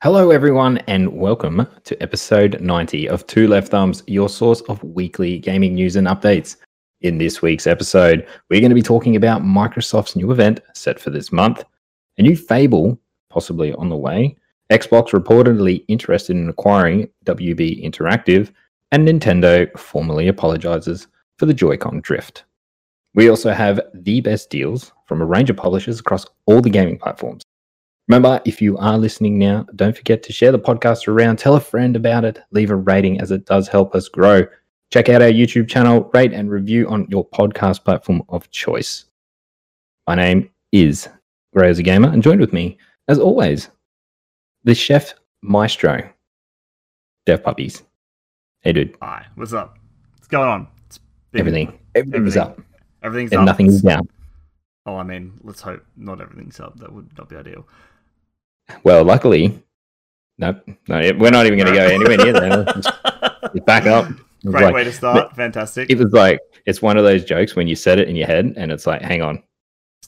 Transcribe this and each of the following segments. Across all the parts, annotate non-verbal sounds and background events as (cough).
Hello, everyone, and welcome to episode 90 of Two Left Thumbs, your source of weekly gaming news and updates. In this week's episode, we're going to be talking about Microsoft's new event set for this month, a new Fable possibly on the way, Xbox reportedly interested in acquiring WB Interactive, and Nintendo formally apologizes for the Joy-Con drift. We also have the best deals from a range of publishers across all the gaming platforms. Remember, if you are listening now, don't forget to share the podcast around, tell a friend about it, leave a rating as it does help us grow. Check out our YouTube channel, rate and review on your podcast platform of choice. My name is Gray as a Gamer, and joined with me, as always, the chef maestro, Dev Puppies. Hey, dude. Hi, what's up? What's going on? It's been- Everything, everything's everything. up, Everything's and up. nothing is down. Oh, I mean, let's hope not everything's up. That would not be ideal. Well, luckily, nope, no, we're not even going to go anywhere near that. (laughs) Back up. Great like- way to start. Fantastic. It was like it's one of those jokes when you said it in your head, and it's like, hang on,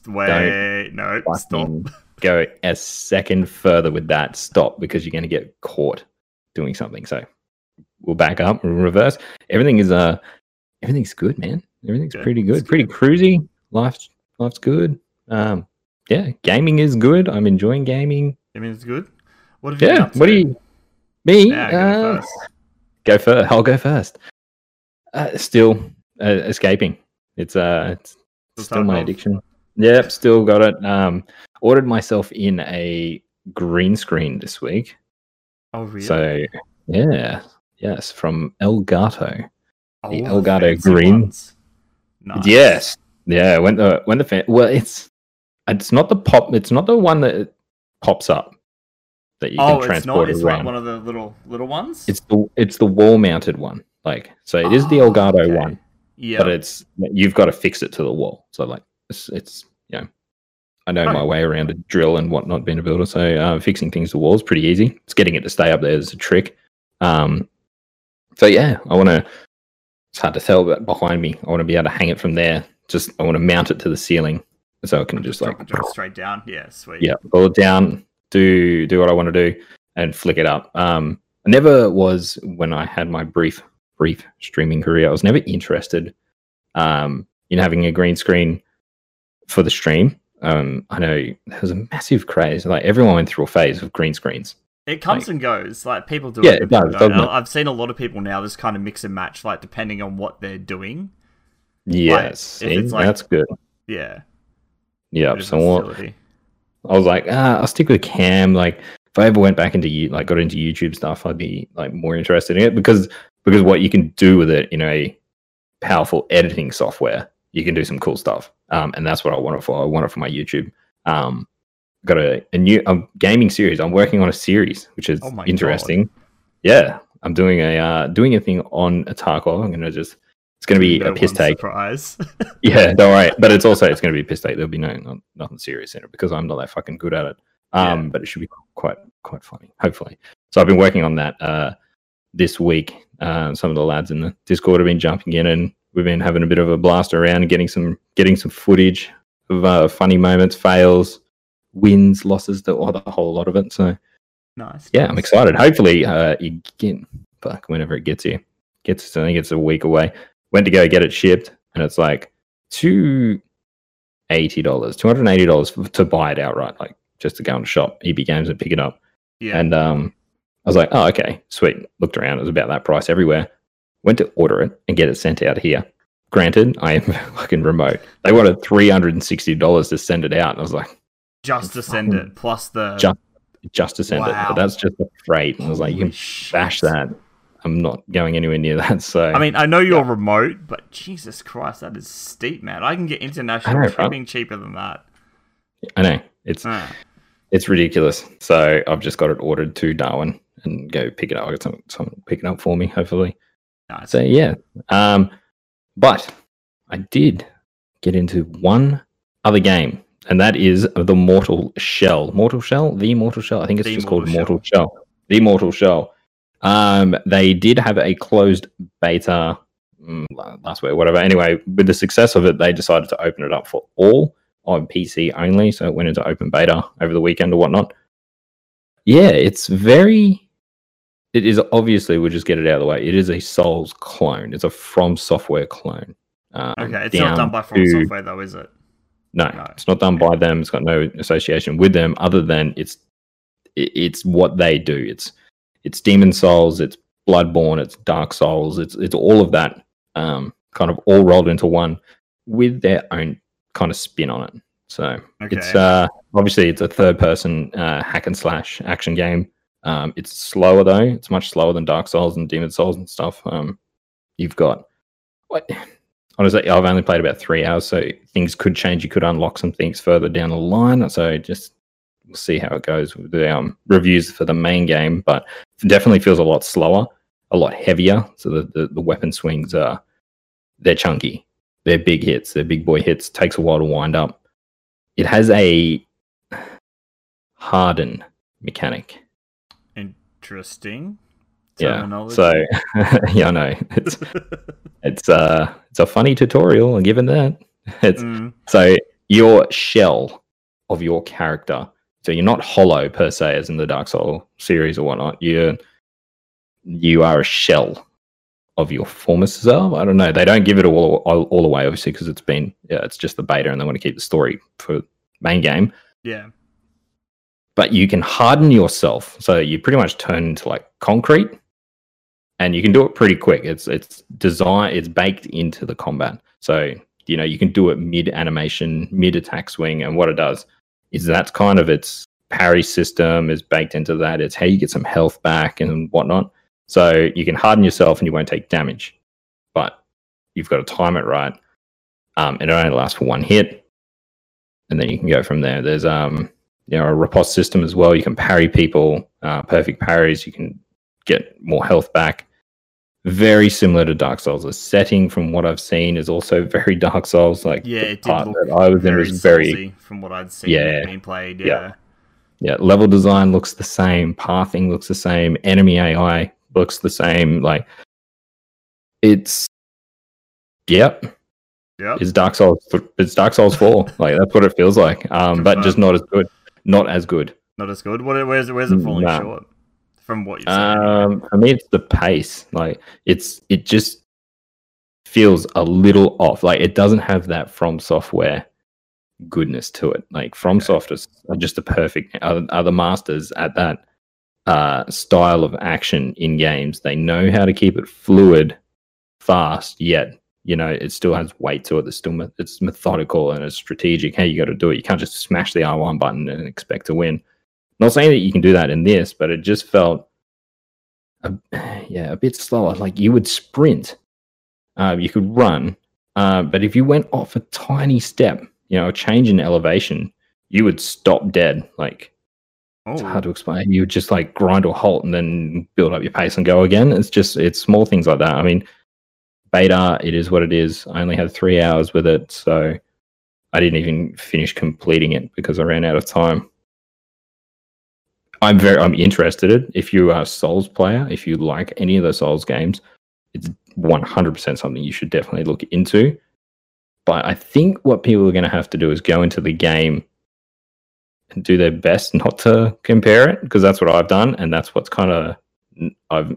Wait, no, stop. go a second further with that. Stop because you're going to get caught doing something. So we'll back up, we'll reverse. Everything is uh, everything's good, man. Everything's Good. pretty good, pretty cruisy. Life's life's good. Um, yeah, gaming is good. I'm enjoying gaming. I mean, it's good. What have you Yeah. What do you? Me? Go uh, first. go first. I'll go first. Uh, still uh, escaping. It's uh, it's Still still my Tarkov? addiction. Yep, still got it. Um, ordered myself in a green screen this week. Oh, really? So yeah, yes, from Elgato. oh, the Elgato fancy green. Nice. Yes, yeah. When the when the fan, well, it's it's not the pop. It's not the one that pops up that you Oh, can it's not. transport It's around. one of the little little ones. It's the it's the wall mounted one. Like so, it is the Oh, Elgato okay. one. Yeah. but it's you've got to fix it to the wall. So like it's it's you know, I know my way around a drill and whatnot being a builder. So uh, fixing things to walls pretty easy. It's getting it to stay up there is a trick. Um, so yeah, I want to. It's hard to tell, but behind me, I want to be able to hang it from there. Just I want to mount it to the ceiling so I can just drop, like drop straight down. Yeah, sweet. yeah, pull it down, do do what I want to do, and flick it up. Um, I never was when I had my brief brief streaming career. I was never interested um, in having a green screen for the stream. Um, I know there was a massive craze. Like everyone went through a phase of green screens. It comes Like- and goes. Like people do Yeah, it. it does, don't. doesn't it? I've seen a lot of people now just kind of mix and match, like depending on what they're doing. Yes, if see, like- that's good. Yeah. Yeah, so what. I was like, ah, I'll stick with cam. Like, if I ever went back into you, like, got into YouTube stuff, I'd be like more interested in it because because what you can do with it in a powerful editing software, you can do some cool stuff. Um, and that's what I want it for. I want it for my YouTube. Um, got a, a new a gaming series. I'm working on a series, which is Oh interesting. Yeah, I'm doing a uh, doing a thing on a Tarkov. I'm gonna just it's gonna be No a piss take. Surprise. (laughs) Yeah, don't worry. But it's also it's going to be a piss take. There'll be no not, nothing serious in it because I'm not that fucking good at it. Um, Yeah. but it should be quite quite funny, hopefully. So I've been working on that uh, this week. Uh, some of the lads in the Discord have been jumping in, and we've been having a bit of a blast around getting some getting some footage of uh, funny moments, fails, wins, losses, the, oh, the whole lot of it. So nice. yeah, I'm excited. Hopefully, uh, you get fuck whenever it gets here. Gets I think it's a week away. Went to go get it shipped, and it's like two eighty dollars, two hundred eighty dollars to buy it outright, like just to go and shop EB Games and pick it up. Yeah. And um, I was like, oh okay, sweet. Looked around, it was about that price everywhere. Went to order it and get it sent out here. Granted, I am (laughs) fucking remote. They wanted three hundred and sixty dollars to send it out, and I was like, just to send it plus the Just- just to send it, but that's just the freight. And I was like, you can shit. bash that. I'm not going anywhere near that. (laughs) So I mean, I know you're remote, but Jesus Christ, that is steep, man. I can get international know, shipping cheaper than that. I know it's Ah, it's ridiculous. So I've just got it ordered to Darwin and go pick it up. I got someone, someone pick it up for me, hopefully. nice. So yeah. Um, but I did get into one other game, and that is the Mortal Shell. Mortal Shell, the Mortal Shell. I think it's The just called Mortal Mortal Shell. The Mortal Shell. Um, they did have a closed beta mm, last week, whatever. Anyway, with the success of it, they decided to open it up for all on PC only. So it went into open beta over the weekend or whatnot. yeah, it's very. It is obviously we'll just get it out of the way. It is a Souls clone. It's a From Software clone. Um, Okay, it's not done by From to- Software though, is it? No, No. it's not done by them. It's got no association with them other than it's it- it's what they do. It's it's Demon Souls, it's Bloodborne, it's Dark Souls, it's it's all of that um, kind of all rolled into one with their own kind of spin on it. So Okay. it's uh, obviously it's a third person uh, hack and slash action game. Um, it's slower though. It's much slower than Dark Souls and Demon Souls and stuff. Um, you've got what honestly, I've only played about three hours, so things could change. You could unlock some things further down the line. So just we'll see how it goes with the um, reviews for the main game. But it definitely feels a lot slower, a lot heavier. So the, the, the weapon swings are they're chunky. They're big hits. They're big boy hits. Takes a while to wind up. It has a harden mechanic. Interesting. Yeah. So (laughs) yeah, I know. It's (laughs) it's uh it's a funny tutorial, given that. It's Mm, so your shell of your character. So you're not hollow per se, as in the Dark Soul series or whatnot. You're you are a shell of your former self. I don't know. They don't give it all all, all away, obviously, because it's been yeah, it's just the beta, and they want to keep the story for main game. yeah. But you can harden yourself, so you pretty much turn into like concrete, and you can do it pretty quick. It's it's design, it's baked into the combat. So you know you can do it mid animation, mid attack swing, and what it does is that's kind of its parry system is baked into that. It's how you get some health back and whatnot. So you can harden yourself and you won't take damage, but you've got to time it right. Um, and it only lasts for one hit, and then you can go from there. There's um you know a riposte system as well. You can parry people, uh, perfect parries. You can get more health back. Very similar to Dark Souls. The setting, from what I've seen, is also (laughs) very Dark Souls. Like Yeah, it did part that I was in very was very from what I'd seen Yeah. being played. Yeah. Yeah. yeah. Level design looks the same. Pathing looks the same. Enemy AI looks the same. Like it's yep. Yep. It's Dark Souls. It's Dark Souls Four. (laughs) like that's what it feels like. Um, but just not as good. Not as good. Not as good. What? Where's where's it falling Nah. short? From what you've said. Um, for me, it's the pace. Like it's it just feels a little off. Like it doesn't have that from software goodness to it. Like from is are just the perfect are, are the masters at that uh, style of action in games. They know how to keep it fluid, fast, yet you know it still has weight to it. It's still me- it's methodical and it's strategic. How you got to do it. You can't just smash the R one button and expect to win. Not saying that you can do that in this, but it just felt, a, (sighs) yeah, a bit slower. Like you would sprint, uh, you could run, uh, but if you went off a tiny step, you know, a change in elevation, you would stop dead. Like it's oh, hard to explain. You would just like grind or halt and then build up your pace and go again. It's just it's small things like that. I mean, beta, it is what it is. I only had three hours with it, so I didn't even finish completing it because I ran out of time. I'm very I'm interested. If you are a Souls player, if you like any of the Souls games, it's 100% something you should definitely look into. But I think what people are going to have to do is go into the game and do their best not to compare it because that's what I've done and that's what's kind of I've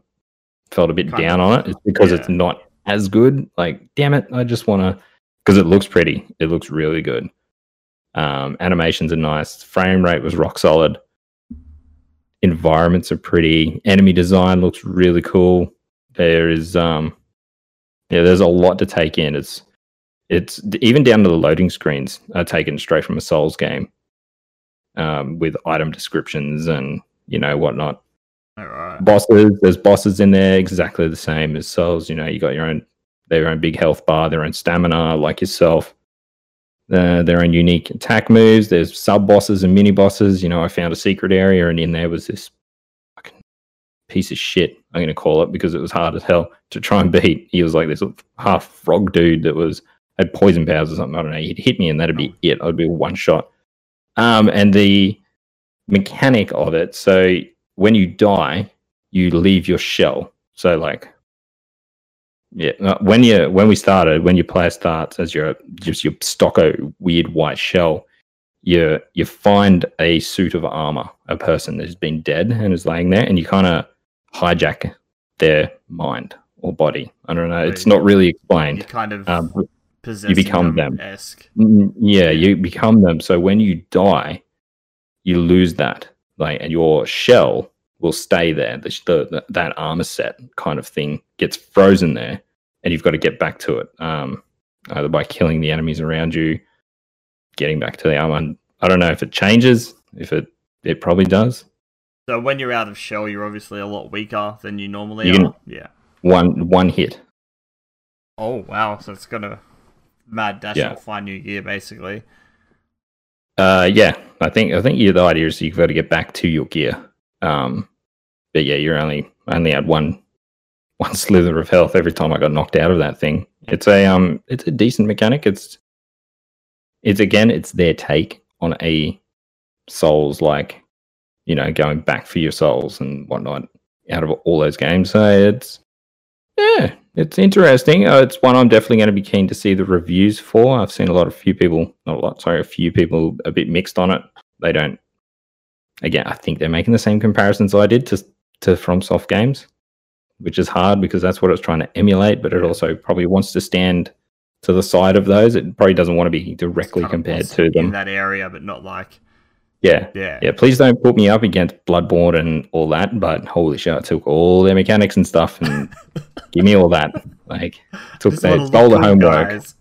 felt a bit Kind down of, on it. It's because it's not as good. Like, damn it, I just want to because it looks pretty. It looks really good. Um, animations are nice. Frame rate was rock solid. Environments are pretty. Enemy design looks really cool. There is um, yeah, there's a lot to take in. It's it's even down to the loading screens are taken straight from a Souls game, um, with item descriptions and you know whatnot all right. bosses. There's bosses in there exactly the same as Souls. You know, you got your own their own big health bar, their own stamina, like yourself. Uh, their own unique attack moves. There's sub bosses and mini bosses. You know, I found a secret area, and in there was this fucking piece of shit. I'm going to call it because it was hard as hell to try and beat. He was like this half frog dude that was had poison powers or something. I don't know. He'd hit me, and that'd be it. I'd be one shot. Um, and the mechanic of it. So when you die, you leave your shell. So like, yeah, when you when we started, when your player starts as your just your stocko weird white shell, you you find a suit of armor, a person that has been dead and is laying there, and you kind of hijack their mind or body. I don't know. It's not really You explained. kind of Um, possessing become them. Esque. Mm, yeah, you become them. So when you die, you lose that. Like, and your shell will stay there. The, the that armor set kind of thing gets frozen there, and you've got to get back to it. Um, either by killing the enemies around you, getting back to the armor. I don't know if it changes. If it it probably does. So when you're out of shell, you're obviously a lot weaker than you normally You are. Yeah. One one hit. Oh wow! So it's gonna mad dash Yeah. find new gear basically. Uh, yeah, I think I think the idea is you've got to get back to your gear. Um, but yeah, you're only only had one one (laughs) slither of health every time I got knocked out of that thing. It's a um, it's a decent mechanic. It's it's again, it's their take on a Souls like, you know, going back for your souls and whatnot out of all those games. So it's yeah, it's interesting. Uh, it's one I'm definitely going to be keen to see the reviews for. I've seen a lot of few people, not a lot, sorry, a few people a bit mixed on it. They don't. Again, I think they're making the same comparisons I did to to FromSoft games, which is hard because that's what it's trying to emulate. But it also probably wants to stand to the side of those. It probably doesn't want to be directly compared to them in that area, but not like Yeah, yeah. yeah. Please don't put me up against Bloodborne and all that. But holy shit, I took all their mechanics and stuff and (laughs) give me all that. Like took they stole the homework. guys.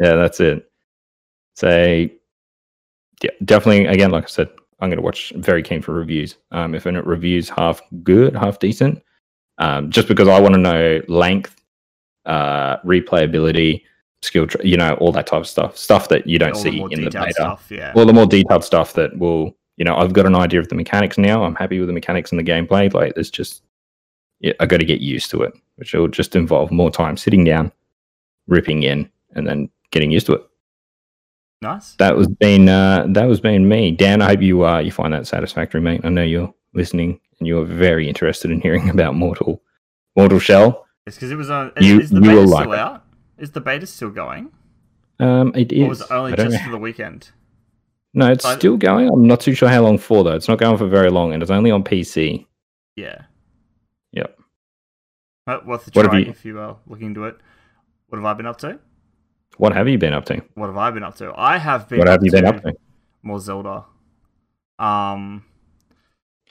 Yeah, that's it. So, yeah, definitely. Again, like I said, I'm going to watch. Very keen for reviews. Um, if it reviews half good, half decent, um, just because I want to know length, uh, replayability, skill, tr- you know, all that type of stuff. Stuff that you don't All see more in the beta. stuff. Yeah. All the more detailed stuff that will, you know, I've got an idea of the mechanics now. I'm happy with the mechanics and the gameplay. Like, it's just, yeah, I got to get used to it, which will just involve more time sitting down, ripping in, and then getting used to it nice. that was been uh, that was been me. Dan, I hope you uh, you find that satisfactory, mate. I know you're listening and you're very interested in hearing (laughs) about Mortal Mortal Shell. It's because it was on. Is, You- is the you beta still like it. out? Is the beta still going? Um, it is. Or was it only just know. for the weekend? No, it's I- still going. I'm not too sure how long for though. It's not going for very long, and it's only on PC. Yeah. Yep. Well, worth a What have try you- if you are looking into it. What have I been up to? What have you been up to? What have I been up to? I have been. what up have you been up to? More Zelda. Um,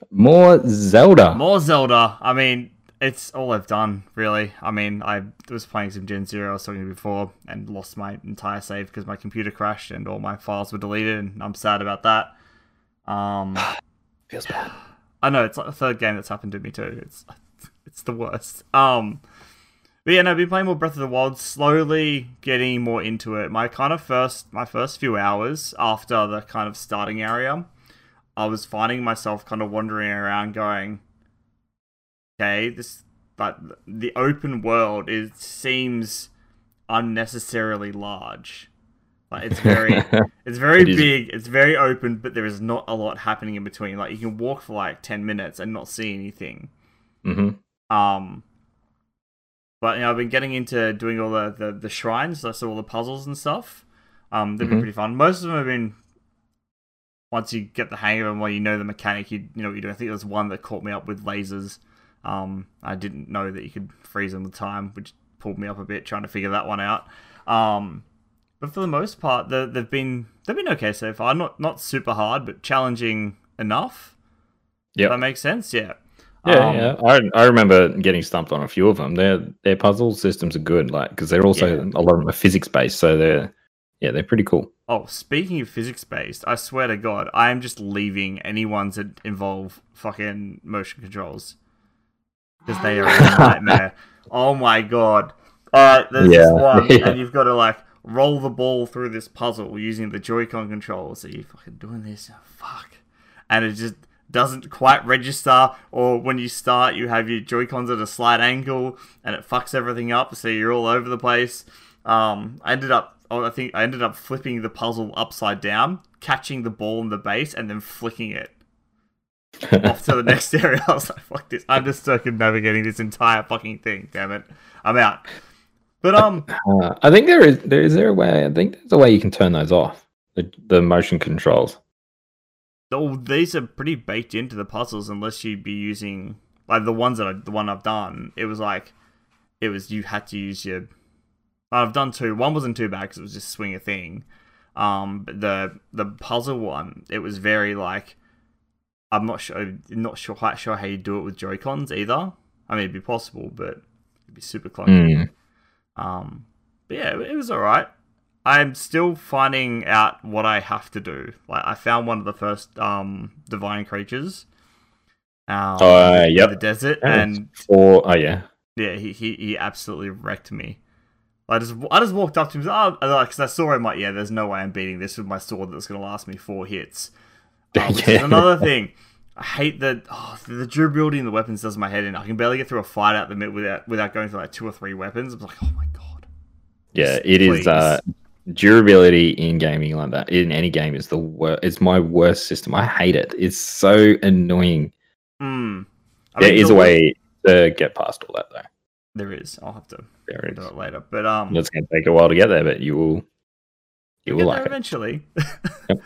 More Zelda. more Zelda. I mean, it's all I've done, really. I mean, I was playing some Gen Zero, I was talking before, and lost my entire save because my computer crashed and all my files were deleted, and I'm sad about that. Um, (sighs) Feels bad. I know it's like the third game that's happened to me too. It's it's the worst. Um, but yeah, no, I've been playing more Breath of the Wild, slowly getting more into it. My kind of first, my first few hours after the kind of starting area, I was finding myself kind of wandering around, going, "Okay, this, but the open world is seems unnecessarily large. Like it's very." (laughs) It's very It big, it's very open, but there is not a lot happening in between. Like you can walk for like 10 minutes and not see anything. hmm Um but you know, I've been getting into doing all the, the, the shrines, so all the puzzles and stuff. Um, they've been Mhm. pretty fun. Most of them have been once you get the hang of them, well, you know the mechanic, you, you know what you do. I think there's one that caught me up with lasers. Um, I didn't know that you could freeze them with time, which pulled me up a bit trying to figure that one out. Um, but for the most part, the, they've been they've been okay so far. Not not super hard, but challenging enough. Yep. that makes sense. Yeah. Yeah, Um, yeah. I, I remember getting stumped on a few of them. Their their puzzle systems are good, like because they're also Yeah. a lot of them are physics based, so they're yeah they're pretty cool. Oh, speaking of physics based, I swear to God, I am just leaving any ones that involve fucking motion controls because they are a (laughs) nightmare. Oh my God! Alright, there's this one, yeah. and you've got to like roll the ball through this puzzle using the Joy-Con controls. So you fucking doing this? Oh, fuck, and it just doesn't quite register. Or when you start, you have your Joy-Cons at a slight angle, and it fucks everything up. So you're all over the place. Um, I ended up, oh, I think I ended up flipping the puzzle upside down, catching the ball in the base, and then flicking it (laughs) off to the next (laughs) area. I was like, "Fuck this! I'm just circumnavigating this entire fucking thing. Damn it, I'm out." But um, Uh, I think there is there is there a way. I think there's a way you can turn those off. The, the motion controls. Oh, these are pretty baked into the puzzles unless you be using like the ones that I, the one I've done. It was like it was you had to use your. I've done two. One wasn't too bad because it was just swing a thing. Um, but the the puzzle one, it was very like I'm not sure, not sure quite sure how you do it with Joy Cons either. I mean, it'd be possible, but it'd be super clunky. Mm. Um, but yeah, it was alright. I'm still finding out what I have to do. Like, I found one of the first um divine creatures. Um, Oh, uh, in yep. the desert, and Or oh yeah, yeah, he, he he absolutely wrecked me. I just I just walked up to him, oh, because I saw him like, yeah, there's no way I'm beating this with my sword that's gonna last me four hits. (laughs) Uh, Yeah. another thing. I hate that oh, the durability in the weapons does my head in. I can barely get through a fight out the mid without without going through like two or three weapons. I'm like, oh my god. yeah. It is. please. Uh, durability in gaming like that in any game is the worst. It's my worst system. I hate it. It's so annoying. Hmm. I There mean, is a way to get past all that though. There is. I'll have to There is. do it later. But um, It's going to take a while to get there, but you will. You get like it. eventually. (laughs) Yep.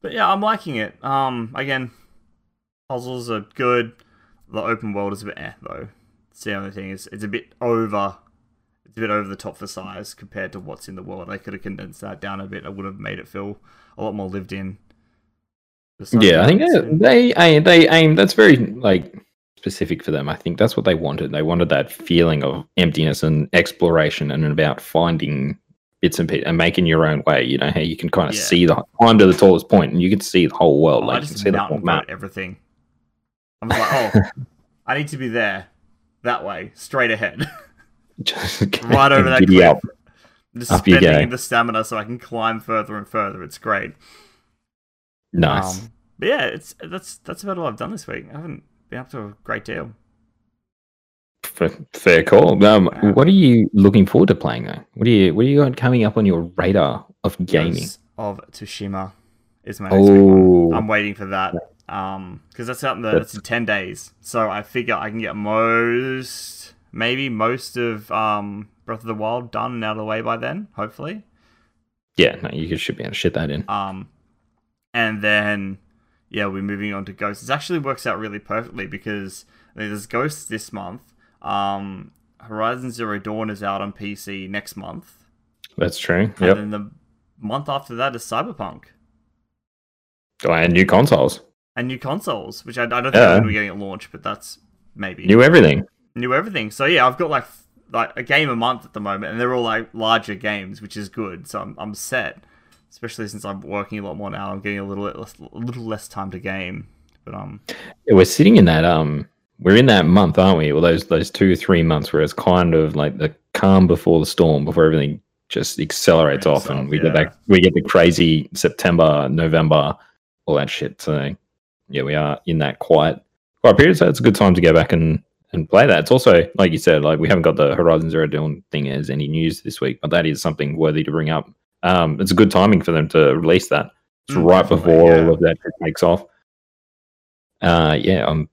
But yeah, I'm liking it. Um, again, puzzles are good. The open world is a bit eh though. It's the only thing is it's a bit over. A bit over the top for size compared to what's in the world. They could have condensed that down a bit. I would have made it feel a lot more lived in. Yeah, I think they, they aim. They aim. That's very like specific for them. I think that's what they wanted. They wanted that feeling of emptiness and exploration, and about finding bits and pieces and making your own way. You know how you can kind of Yeah. see the climb to the tallest point, and you can see the whole world. Oh, like I you can see the whole map. everything. I'm like, oh, (laughs) I need to be there, that way, straight ahead. (laughs) Just right over that cliff. up. Just Up spending the stamina so I can climb further and further. It's great. Nice. Um, but yeah, it's that's that's about all I've done this week. I haven't been up to a great deal. F- fair call. Um, Yeah. what are you looking forward to playing though? What are you What are you got coming up on your radar of gaming? Ghosts of Tsushima is my next big Oh, one. I'm waiting for that. Um, because that's out in the it's in ten days. So I figure I can get most, maybe most of um Breath of the Wild done and out of the way by then. Hopefully. yeah. No, you should be able to shit that in. Um, and then yeah, we're moving on to Ghosts. It actually works out really perfectly because there's Ghosts this month. Um, Horizon Zero Dawn is out on PC next month, That's true. and Yep. then the month after that is Cyberpunk Oh, and new consoles, and new consoles, which I, I don't think Yeah. I'm going to be getting at launch, but that's maybe new everything. New everything. So yeah, I've got like like a game a month at the moment, and they're all like larger games, which is good. So I'm I'm set, especially since I'm working a lot more now. I'm getting a little less, a little less time to game, but um. Yeah, we're sitting in that um we're in that month aren't we well those those two or three months where it's kind of like the calm before the storm before everything just accelerates off and we get yeah. that we get the crazy september november all that shit so yeah we are in that quiet quiet period so it's a good time to go back and and play that it's also like you said like we haven't got the horizon zero dawn thing as any news this week but that is something worthy to bring up um it's a good timing for them to release that it's Mm, right before yeah. all of that takes off uh, yeah, I'm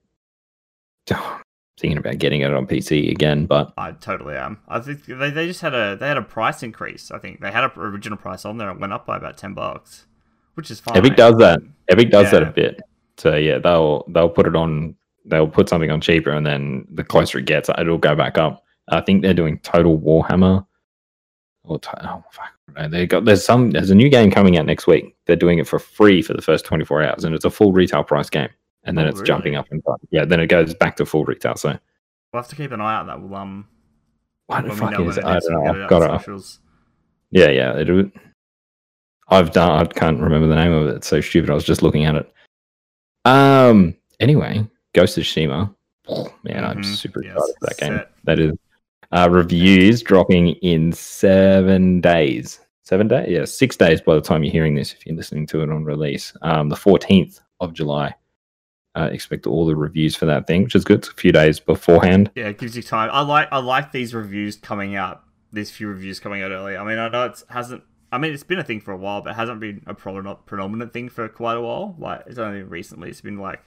(sighs) thinking about getting it on PC again, but I totally am. I think they, they just had a they had a price increase. I think they had a original price on there. It went up by about ten bucks, which is fine. Epic does that. Epic does that a bit. So yeah, they'll they'll put it on. They'll put something on cheaper, and then the closer it gets, it'll go back up. I think they're doing Total Warhammer. Or oh fuck, they got there's some there's a new game coming out next week. They're doing it for free for the first 24 hours, and it's a full retail price game. And then Oh, it's jumping up and yeah, then it goes back to full retail. So We'll have to keep an eye out. That will um what the fuck is it? it I don't know. I've got socials. Yeah, yeah. It, I've done. I can't remember the name of it. It's so stupid. I was just looking at it. Um. Anyway, Ghost of Tsushima. Oh, man, I'm Mhm, super yes, excited for that game. set. That is uh, reviews dropping in seven days. Seven days? Yeah, six days by the time you're hearing this. If you're listening to it on release, um, the 14th of July. Uh, expect all the reviews for that thing, which is good. It's a few days beforehand. Yeah, it gives you time. I like I like these reviews coming out. These few reviews coming out early. I mean, I know it hasn't. I mean, it's been a thing for a while, but it hasn't been a predominant predominant thing for quite a while. Like it's only recently. It's been like,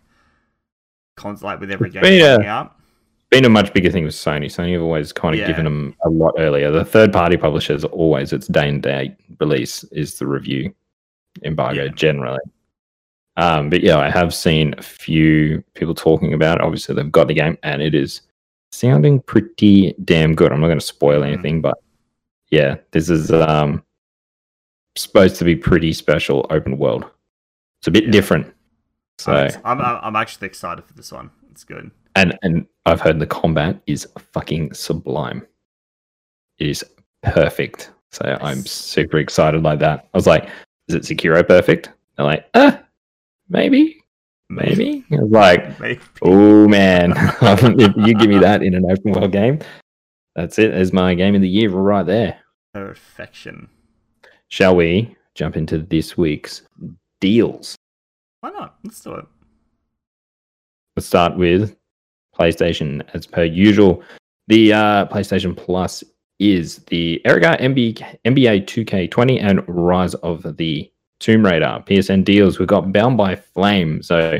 cons like with every game been, out. been a much bigger thing with Sony. Sony have always kind of Yeah. given them a lot earlier. The third party publishers always its day and date release is the review. embargo Yeah. generally. Um, but yeah, I have seen a few people talking about it. Obviously, they've got the game and it is sounding pretty damn good. I'm not going to spoil Mm. anything, but yeah, this is um, supposed to be pretty special open world. It's a bit Yeah. different. So, I'm, I'm I'm actually excited for this one. It's good. and and I've heard the combat is fucking sublime. It is perfect. So I'm super excited like that. I was like, is it Sekiro perfect? They're like, uh, maybe, maybe. (laughs) I was like, Maybe. oh man, (laughs) (laughs) if you give me that in an open world game, that's it. There's my game of the year right there. Perfection. Shall we jump into this week's deals? Why not? Let's do it. Let's start with PlayStation as per usual. The uh, PlayStation Plus is the Erica NBA, NBA 2K20 and Rise of the Tomb Raider. PSN deals. We've got Bound by Flame. So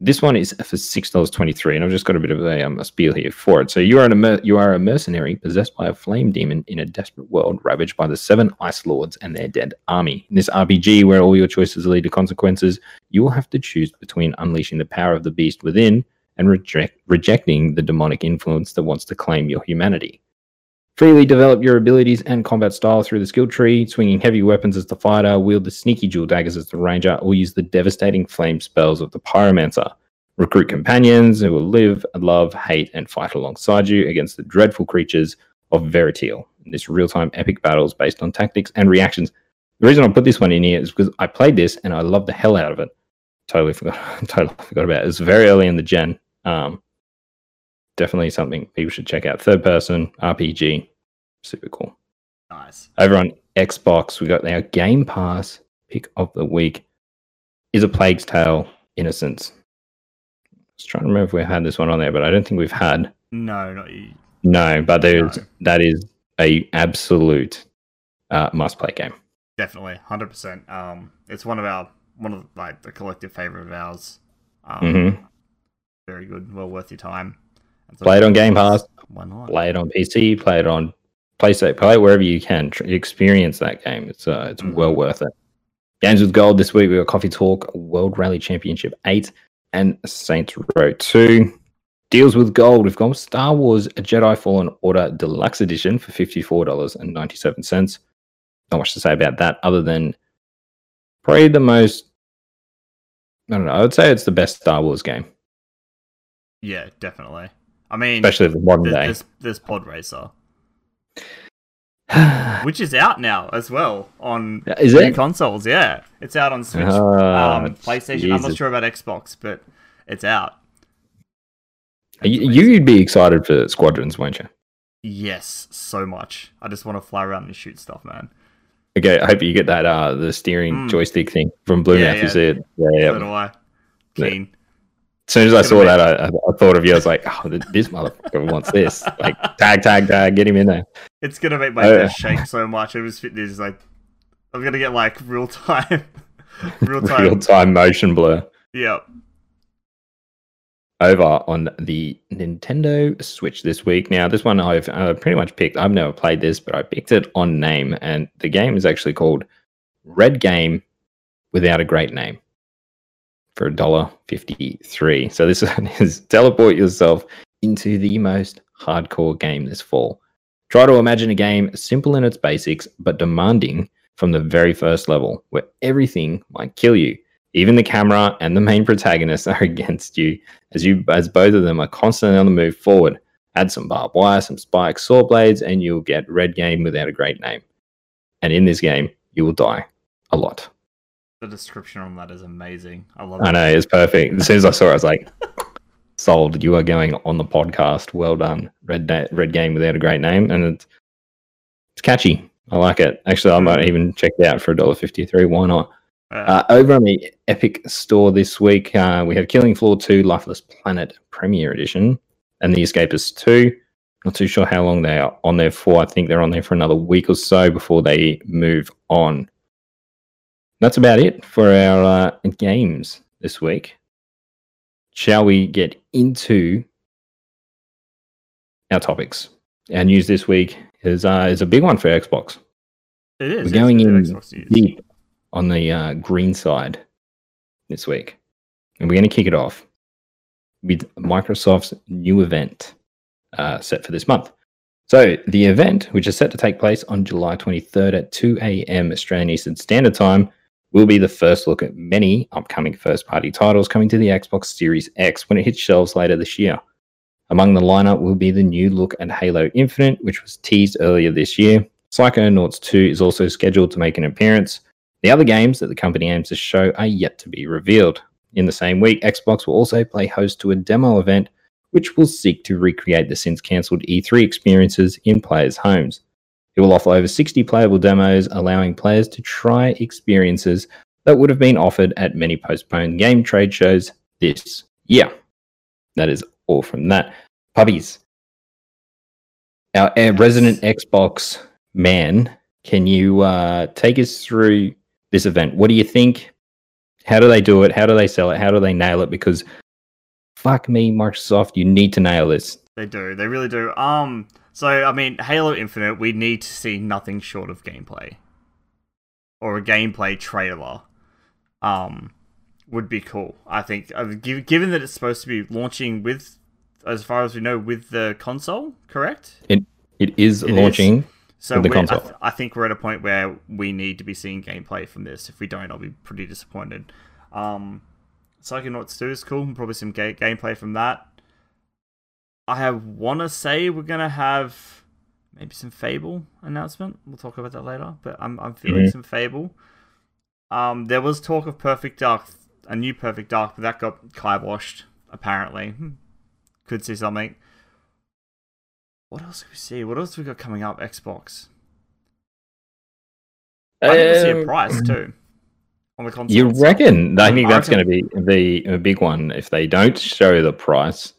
this one is for six dollars twenty three, and I've just got a bit of a, um, a spiel here for it. So you are an you are a mercenary possessed by a flame demon in a desperate world ravaged by the seven ice lords and their dead army. In this RPG, where all your choices lead to consequences, you will have to choose between unleashing the power of the beast within and reject, rejecting the demonic influence that wants to claim your humanity. Freely develop your abilities and combat style through the skill tree, swinging heavy weapons as the fighter, wield the sneaky dual daggers as the ranger, or use the devastating flame spells of the pyromancer. Recruit companions who will live, love, hate, and fight alongside you against the dreadful creatures of Vertiel. In this real-time epic battles based on tactics and reactions. The reason I put this one in here is because I played this and I loved the hell out of it. Totally forgot, (laughs) totally forgot about it. It's very early in the gen. Um, definitely something people should check out. Third person RPG, super cool. Nice. Over on Xbox, we got our Game Pass pick of the week. Is a Plague's Tale Innocence. I was trying to remember if we had this one on there, but I don't think we've had. No, not you. No, but there's No. that is a absolute uh, must play game. Definitely, hundred percent. Um, it's one of our one of like the collective favorite of ours. Um, Mhm. very good, well worth your time. Play it on Game Pass. Why not? Play it on PC. Play it on PlayStation. Play it wherever you can. Tr- experience that game. It's uh, it's Mhm. well worth it. Games with gold this week. We got Coffee Talk, World Rally Championship eight, and Saints Row two. Deals with gold. We've got Star Wars Jedi Fallen Order Deluxe Edition for fifty four dollars and ninety seven cents. Not much to say about that, other than probably the most. I don't know. I would say it's the best Star Wars game, Yeah, definitely. I mean, especially the modern day. this this pod racer, (sighs) which is out now as well on Is new it? consoles. Yeah, it's out on Switch, Ah, um, PlayStation. I'm not sure about Xbox, but it's out. You, you'd be excited for Squadrons, won't you? Yes, so much. I just want to fly around and shoot stuff, man. Okay, I hope you get that uh the steering Mm. joystick thing from Blue Yeah, Mouth. You yeah. see it? Yeah, yeah. So do I. Yeah. Keen. As soon as I saw that, I, I, I thought of you. I was like, oh, this motherfucker wants this. Like, tag, tag, tag, get him in there. It's gonna make my Oh, chest shake so much. It was this like I'm gonna get like real time, (laughs) real time. Real time motion blur. Yep. Over on the Nintendo Switch this week. Now, this one I've uh, pretty much picked. I've never played this, but I picked it on name, and the game is actually called Red Game without a great name for a dollar fifty-three. So this (laughs) is teleport yourself into the most hardcore game this fall. Try to imagine a game simple in its basics, but demanding from the very first level, where everything might kill you. Even the camera and the main protagonist (laughs) are against you, as you as both of them are constantly on the move forward. Add some barbed wire, some spikes, saw blades, and you'll get red game without a great name. And in this game, you will die a lot. The description on that is amazing. I love it. I know it's perfect. As soon as I saw it, I was like, (laughs) "Sold! You are going on the podcast. Well done. Red da- red game without a great name, and it's it's catchy. I like it. Actually, I might even check it out for a dollar fifty three. Why not? Uh, over on the Epic Store this week, uh, we have Killing Floor 2 Lifeless Planet Premier Edition and The Escapist 2. Not too sure how long they are on there for. I think they're on there for another week or so before they move on. That's about it for our uh, games this week. Shall we get into our topics? Our news this week is uh, is a big one for Xbox. it is. we're going in deep on the uh, green side this week. And we're going to kick it off with Microsoft's new event uh, set for this month. So, the event, which is set to take place on July 23rd at 2 a.m. Australian Eastern Standard Time, will be the first look at many upcoming first party titles coming to the Xbox Series X when it hits shelves later this year. Among the lineup will be the new look at Halo Infinite, which was teased earlier this year. Psychonauts 2 is also scheduled to make an appearance. The other games that the company aims to show are yet to be revealed. In the same week, Xbox will also play host to a demo event which will seek to recreate the since cancelled E3 experiences in players' homes. It will offer over 60 playable demos, allowing players to try experiences that would have been offered at many postponed game trade shows this year. That is all from that. Puppies. Our, our resident Xbox man, can you uh, take us through this event? What do you think? How do they do it? How do they sell it? How do they nail it? Because fuck me, Microsoft, you need to nail this. They do. They really do. Um. So I mean, Halo Infinite, we need to see nothing short of gameplay, or a gameplay trailer. Um, would be cool. I think, uh, given that it's supposed to be launching with, as far as we know, with the console, correct? It it is it launching. Is. So the console. I, th- I, think we're at a point where we need to be seeing gameplay from this. If we don't, I'll be pretty disappointed. Um, Psychonauts 2 is cool. Probably some ga- gameplay from that. I have want to say we're gonna have maybe some Fable announcement. We'll talk about that later. But I'm I'm feeling mm-hmm. some Fable. Um, there was talk of Perfect Dark, a new Perfect Dark, but that got kiboshed apparently. Hmm. Could see something. What else do we see? What else we got coming up? Xbox. I think we'll see a um, price too on the console. You reckon? I think that's going to be the a big one. If they don't show the price,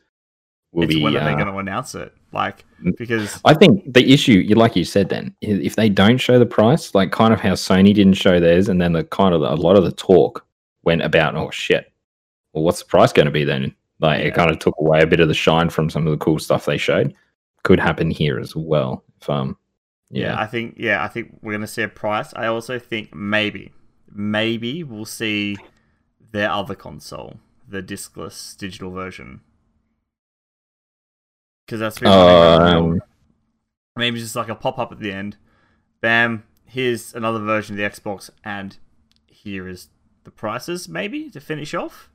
will it's be when uh, are they going to announce it? Like because I think the issue, you like you said, then if they don't show the price, like kind of how Sony didn't show theirs, and then the kind of a lot of the talk went about, oh shit, well, what's the price going to be then? Like yeah. it kind of took away a bit of the shine from some of the cool stuff they showed. Could happen here as well. If um, yeah. yeah, I think yeah, I think we're going to see a price. I also think maybe maybe we'll see their other console, the discless digital version. Because that's um, maybe just like a pop up at the end. Bam! Here's another version of the Xbox, and here is the prices. Maybe to finish off.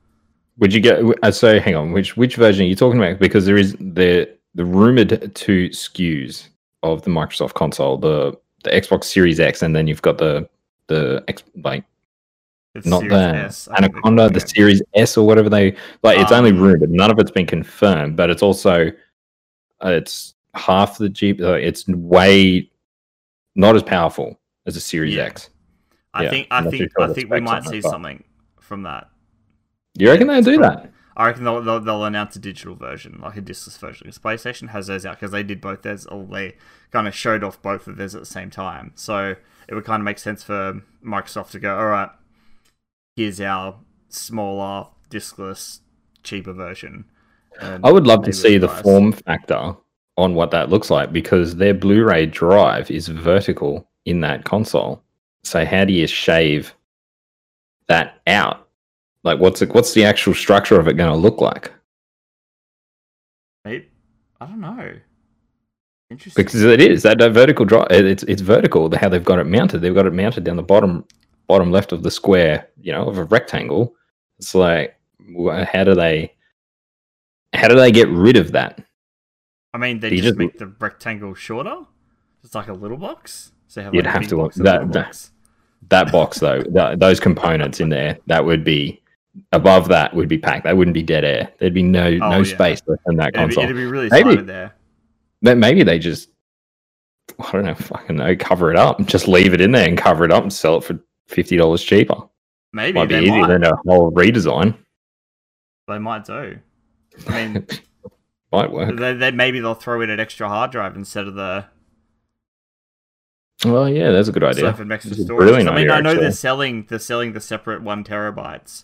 Would you get? Uh, so hang on, which which version are you talking about? Because there is the the rumored two SKUs of the Microsoft console, the the Xbox Series X, and then you've got the the like it's not the S, Anaconda, the Series S or whatever they like. It's um, only rumored. None of it's been confirmed, but it's also uh, it's half the Jeep. Uh, it's way not as powerful as a Series yeah. X. I yeah, think I think I think we might see something from that. You reckon they'll do that? I reckon they'll, they'll, they'll, announce a digital version, like a discless version. Because PlayStation has those out because they did both theirs, or they kind of showed off both of theirs at the same time. So it would kind of make sense for Microsoft to go, all right, here's our smaller, discless, cheaper version. I would love to see the form factor on what that looks like because their Blu-ray drive is vertical in that console. So how do you shave that out? Like, what's it, what's the actual structure of it going to look like? I don't know. Interesting. Because it is that, that vertical drive. It's it's vertical. How they've got it mounted. They've got it mounted down the bottom bottom left of the square, you know, of a rectangle. It's like, how do they, how do they get rid of that? I mean, they just, just, make the rectangle shorter. It's like a little box. So have you'd have to that, that, that box though. (laughs) that, those components in there that would be above that would be packed. That wouldn't be dead air. There'd be no oh, no yeah. space in that it'd console. Be, it'd be really maybe, there. Maybe they just I don't know, fucking know, cover it up, just leave it in there and cover it up and sell it for fifty dollars cheaper. Maybe might be easier might. than a whole redesign. They might do. I mean, (laughs) might work. They, they, maybe they'll throw in an extra hard drive instead of the. Well, yeah, that's a good idea. So extra storage. I mean, idea, I know actually. they're selling they're selling the separate one terabytes.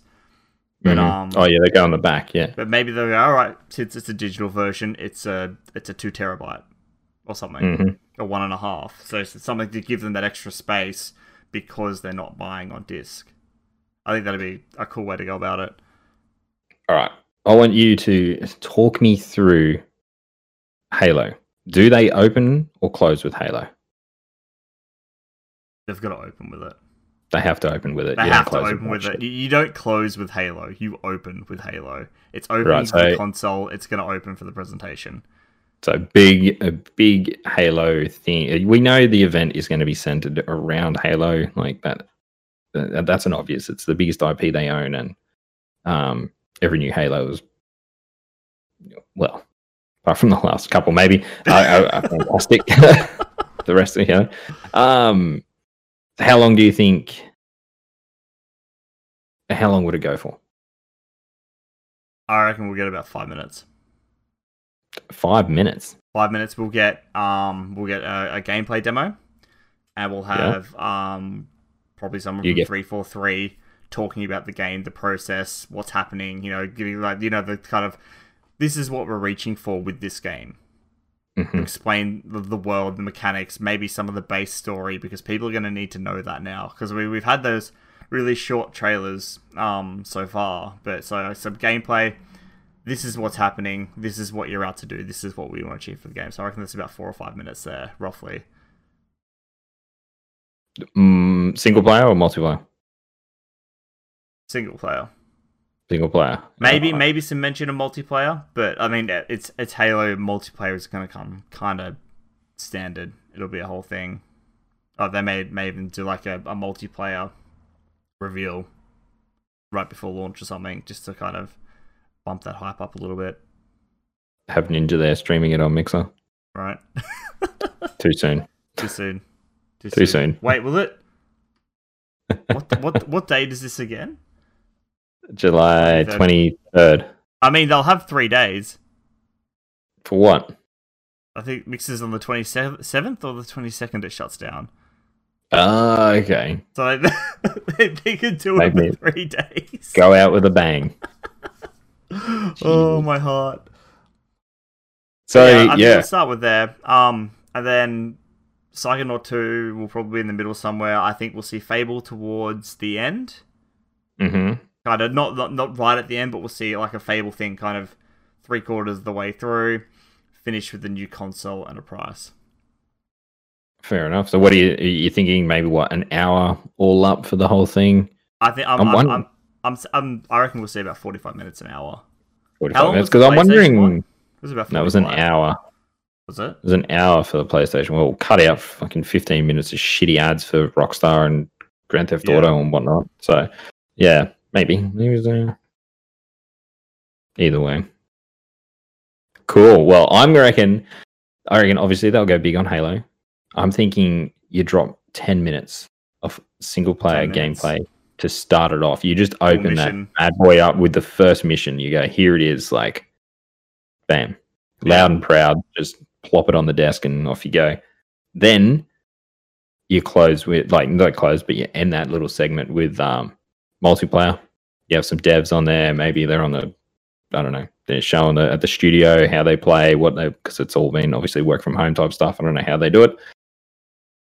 But, mm-hmm. um, oh yeah, they go on the back, yeah. But maybe they'll go, all right, since it's a digital version, it's a it's a two terabyte or something, mm-hmm. or one and a half. So it's something to give them that extra space because they're not buying on disc. I think that'd be a cool way to go about it. All right. I want you to talk me through Halo. Do they open or close with Halo? They've got to open with it. They have to open with it. They You have to close open with it. You- don't close with Halo. You open with Halo. It's opening Right, for the console. It's going to open for the presentation. So big, a big Halo thing. We know the event is going to be centered around Halo, like that- That's an obvious. It's the biggest IP they own, and um, every new Halo is, well, apart from the last couple, maybe are, (laughs) are fantastic. (laughs) the rest of you know, um, how long do you think? How long would it go for? I reckon we'll get about five minutes. Five minutes. Five minutes. We'll get um we'll get a, a gameplay demo, and we'll Yeah. have um probably someone You from get- three four three talking about the game, the process, what's happening. You know, giving like you know the kind of this is what we're reaching for with this game. Mhm. explain the, the world, the mechanics, maybe some of the base story, because people are going to need to know that now. Because we, we've had those really short trailers um, so far, but so some gameplay. This is what's happening. This is what you're out to do. This is what we want to achieve for the game. So I reckon that's about four or five minutes there, roughly. Mm, single player or multiplayer? Single player. Single player. Maybe maybe some mention of multiplayer, but I mean it's it's Halo multiplayer is going to come kind of standard. It'll be a whole thing. Oh, they may may even do like a, a multiplayer reveal right before launch or something, just to kind of bump that hype up a little bit. have Ninja there streaming it on Mixer. Right? (laughs) Too soon. Too soon. Too soon. Wait, will it? What what what date is this again? July 23rd. 23rd. I mean, they'll have three days. For what? I think Mixer's on the twenty seventh or the twenty second. It shuts down. Ah, okay. So they, (laughs) they could do it Maybe. in three days. Go out with a bang. (laughs) oh my heart. So, I yeah. we'll start with there. Um, and then Psychonaut two will probably be in the middle somewhere. I think we'll see Fable towards the end. hmm Kind of not, not not right at the end, but we'll see like a Fable thing, kind of three quarters of the way through. Finish with the new console and a price. Fair enough. So, what are you, are you thinking? Maybe what, an hour all up for the whole thing? I think I'm I'm I'm, I'm, I'm, I'm, i reckon we'll see about forty five minutes an hour. 45 minutes? Because I'm wondering. one? It was about That was an hour. Was it? It was an hour for the PlayStation. Well, cut out fucking 15 minutes of shitty ads for Rockstar and Grand Theft Yeah. Auto and whatnot. So, yeah, maybe. Maybe was, uh, either way. Cool. Well, I'm reckon, I reckon obviously they'll go big on Halo. I'm thinking you drop 10 minutes of single player gameplay to start it off. You just open that mission. bad boy up with the first mission. You go, here it is, like, bam, Yeah. loud and proud. Just plop it on the desk and off you go. Then you close with, like, not close, but you end that little segment with um, multiplayer. You have some devs on there. Maybe they're on the, I don't know, they're showing the, at the studio how they play, what they, because it's all been obviously work from home type stuff. I don't know how they do it.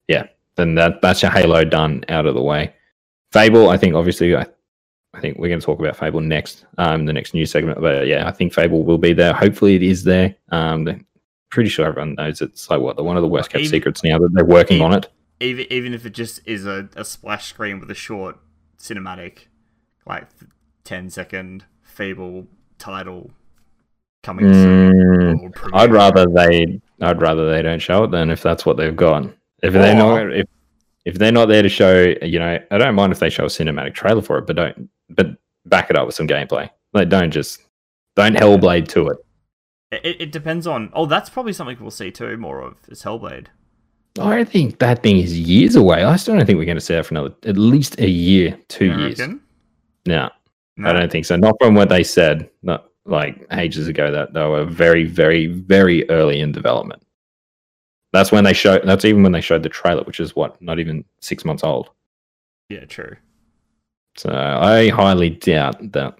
Yeah, then that that's your Halo done out of the way. Fable, I think obviously I, I think we're going to talk about Fable next, um, the next news segment. But yeah, I think Fable will be there. Hopefully, it is there. Um, pretty sure everyone knows it's like what the one of the worst kept Even- secrets now that they're working on it. even even if it just is a, a splash screen with a short cinematic, like 10 second Fable title coming. Mm, premiere. I'd rather they, I'd rather they don't show it than if that's what they've got. If they're not, if if they're not there to show, you know, I don't mind if they show a cinematic trailer for it, but don't, but back it up with some gameplay. Like, don't just, don't Hellblade to it. It, it depends on. Oh, that's probably something we'll see too more of. Is Hellblade. I think that thing is years away. I still don't think we're going to see that for another at least a year, two You years. reckon? No, No. I don't think so. Not from what they said, not like ages ago. That they were very, very, very early in development. That's when they showed. That's even when they showed the trailer, which is what not even six months old. Yeah, true. So I highly doubt that.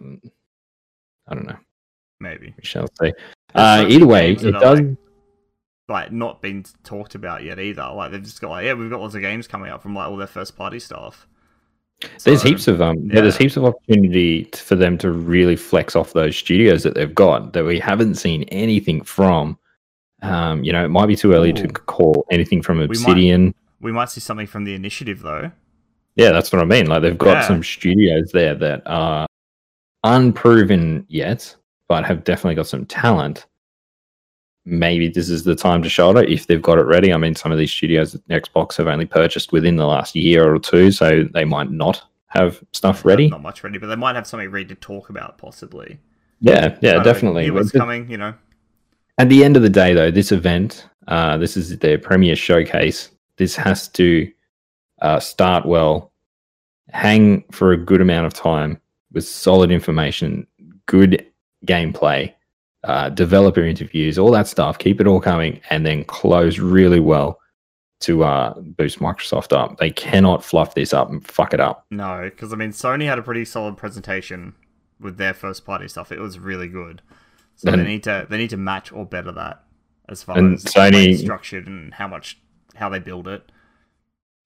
I don't know. Maybe. We shall see. Uh, either way, it does. like- like not been talked about yet either. Like they've just got like yeah, we've got lots of games coming up from like all their first party stuff. There's heaps of um, yeah. there's heaps of opportunity for them to really flex off those studios that they've got that we haven't seen anything from. Um, you know, it might be too early to call anything from might- Obsidian. We might see something from the initiative though. Yeah, that's what I mean. Like they've got Yeah. some studios there that are unproven yet, but have definitely got some talent. Maybe this is the time to shoulder if they've got it ready. I mean, some of these studios that Xbox have only purchased within the last year or two, so they might not have stuff ready. Not much ready, but they might have something ready to talk about possibly. Yeah, yeah, definitely. what's coming, you know. At the end of the day, though, this event, uh, this is their premier showcase. This has to uh, start well, hang for a good amount of time with solid information, good gameplay, uh, developer interviews, all that stuff. Keep it all coming, and then close really well to uh, boost Microsoft up. They cannot fluff this up and fuck it up. No, because I mean, Sony had a pretty solid presentation with their first party stuff. It was really good. So And- they need to they need to match or better that as far And as Sony- structured and how much how they build it.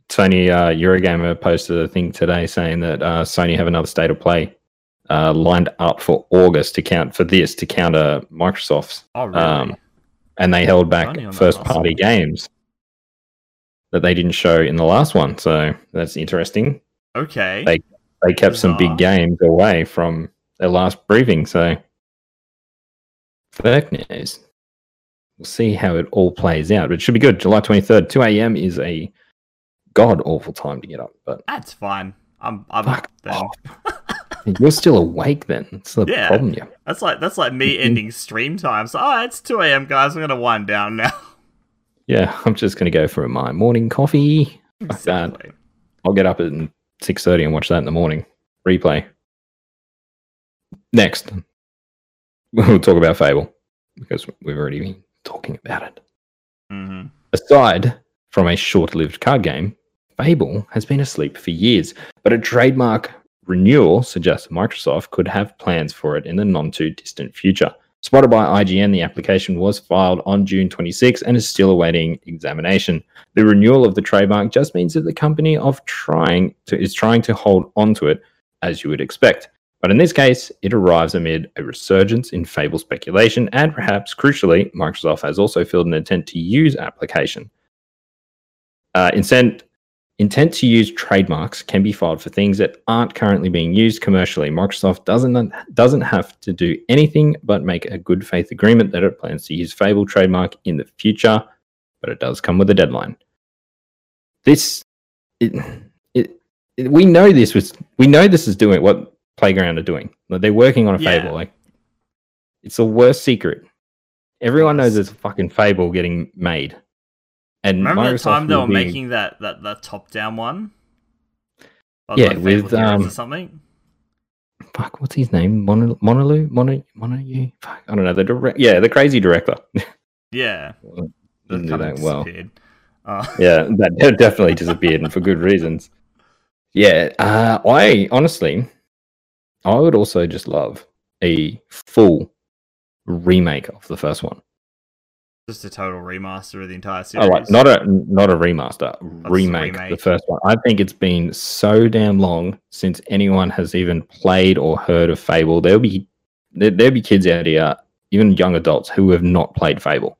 Sony uh, Eurogamer posted a thing today saying that uh, Sony have another state of play uh, lined up for August to count for this to counter Microsoft's, Oh really? Um, and they held back Running on that first party games that they didn't show in the last one. So that's interesting. okay. they- They kept some big games away from their last briefing. So fuck news. We'll see how it all plays out. But it should be good. July twenty third, two a.m. is a god awful time to get up, but. That's fine. I'm I'm Fuck up then. off. (laughs) (laughs) You're still awake then. That's the Yeah. problem. Yeah. That's like that's like me ending stream time. So oh, it's two a.m. guys. I'm gonna wind down now. (laughs) Yeah. I'm just gonna go for my morning coffee. Exactly. I'll get up at six thirty and watch that in the morning. Replay. Next, (laughs) we'll talk about Fable because we've already been talking about it. hmm Aside from a short-lived card game, Fable has been asleep for years, but a trademark renewal suggests Microsoft could have plans for it in the non too distant future. Spotted by IGN, the application was filed on June 26 and is still awaiting examination. The renewal of the trademark just means that the company of trying to, is trying to hold onto it, as you would expect. But in this case, it arrives amid a resurgence in Fable speculation, and perhaps crucially, Microsoft has also filled an intent to use application. Uh, intent, intent to use trademarks can be filed for things that aren't currently being used commercially. Microsoft doesn't doesn't have to do anything but make a good faith agreement that it plans to use Fable trademark in the future, but it does come with a deadline. This, it, it, it we know this was we know this is doing what Playground are doing. Like they're working on a Yeah. Fable. Like it's the worst secret. Everyone knows there's a fucking Fable getting made. And Remember Microsoft that time they were making that that that top down one? Yeah, like with, um, or something. fuck, what's his name? Mono, Monolu, Mono, Mono, fuck, I don't know. The direct, yeah, the crazy director. (laughs) Yeah, Didn't do that well. Uh, (laughs) yeah, that definitely disappeared and for good reasons. Yeah, uh, I honestly, I would also just love a full remake of the first one. Just a total remaster of the entire series. Oh, like not a not a remaster, remake, the remake. first one. I think it's been so damn long since anyone has even played or heard of Fable. There'll be there, there'll be kids out here, even young adults, who have not played Fable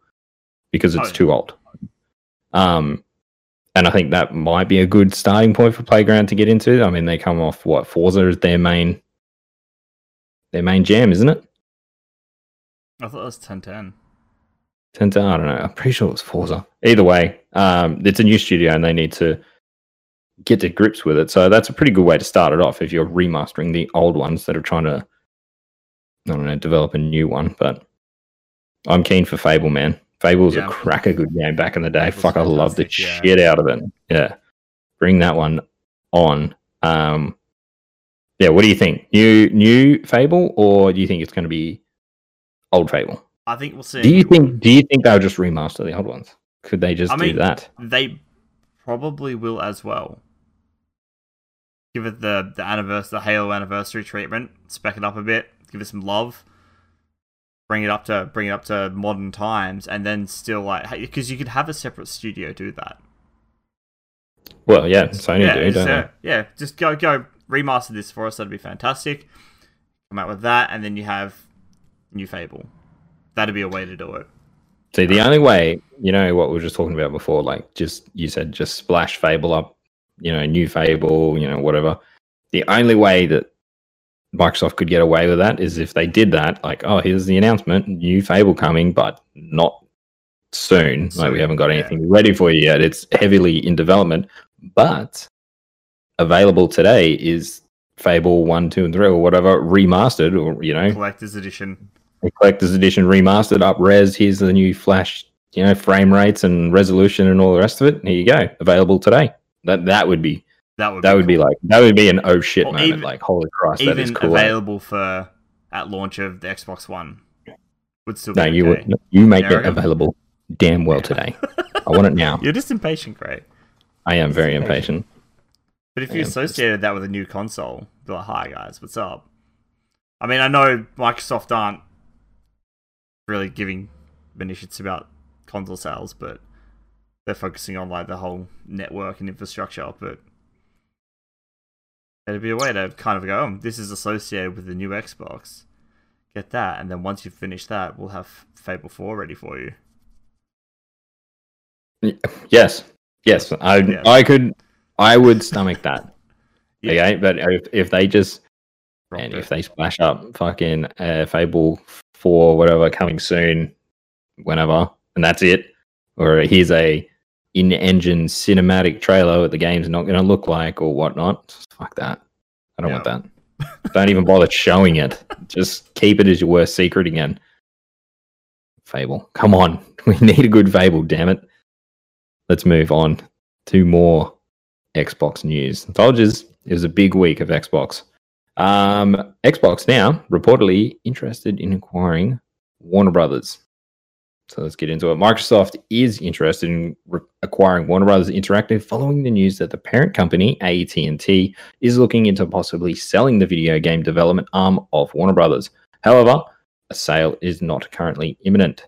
because it's Oh, too old. Um, and I think that might be a good starting point for Playground to get into. I mean, they come off what Forza is their main their main jam, isn't it? I thought it was Turn 10. Turns out, I don't know. I'm pretty sure it was Forza. Either way, um, it's a new studio and they need to get to grips with it. So that's a pretty good way to start it off if you're remastering the old ones that are trying to, I don't know, develop a new one. But I'm keen for Fable, man. Fable was Yeah. a cracker good game back in the day. Fuck, I love the yeah. shit out of it. Yeah. Bring that one on. Um, yeah, what do you think? New new Fable or do you think it's going to be old Fable? I think we'll see. Do you think? Do you think they'll just remaster the old ones? Could they just I do mean- that? they probably will as well? Give it the the anniversary, the Halo anniversary treatment. Spec it up a bit. Give it some love. bring it up to bring it up to modern times, and then still like because you could have a separate studio do that. Well, yeah, Sony yeah, do, don't so, yeah, just go go remaster this for us. That'd be fantastic. Come out with that, and then you have new Fable. That'd be a way to do it. See, the only way, you know, what we were just talking about before, like just you said, just splash Fable up, you know, new Fable, you know, whatever. The only way that Microsoft could get away with that is if they did that, like, oh, here's the announcement, new Fable coming, but not soon. like, we haven't got yeah. anything ready for you yet. It's heavily in development, but available today is Fable 1, 2, and 3, or whatever, remastered, or, you know, Collector's edition. A collector's edition remastered, up res. Here's the new flash, you know, frame rates and resolution and all the rest of it. Here you go, available today. That that would be That would that be would be like that would be an oh shit Or moment. even- like holy Christ, that is even cool. available for at launch of the Xbox One. Would still No, be you okay. would you make There it available damn well today. I want it now. (laughs) You're just impatient, Gray. I am very impatient. But if Yeah, you it's- associated that with a new console, be like, "Hi guys, what's up?" I mean, I know Microsoft aren't really giving many shits about console sales, but they're focusing on like the whole network and infrastructure. But it'd be a way to kind of go, oh, "This is associated with the new Xbox." Get that, and then once you finish that, we'll have Fable Four ready for you. Yes, yes, I Yeah. I could I would stomach that. (laughs) Yeah. Okay, but if if they just and it. if they splash up fucking uh, Fable four, whatever, coming soon, whenever, and that's it, or here's a in-engine cinematic trailer what the game's not going to look like or whatnot, fuck that. I don't want that. (laughs) don't even bother showing it. Just keep it as your worst secret again. Fable, come on, (laughs) we need a good Fable, damn it. Let's move on to more Xbox news. You it was a big week of Xbox. Um, Xbox now reportedly interested in acquiring Warner Brothers. So let's get into it. Microsoft is interested in re- acquiring Warner Brothers Interactive following the news that the parent company AT&T is looking into possibly selling the video game development arm of Warner Brothers. However, a sale is not currently imminent.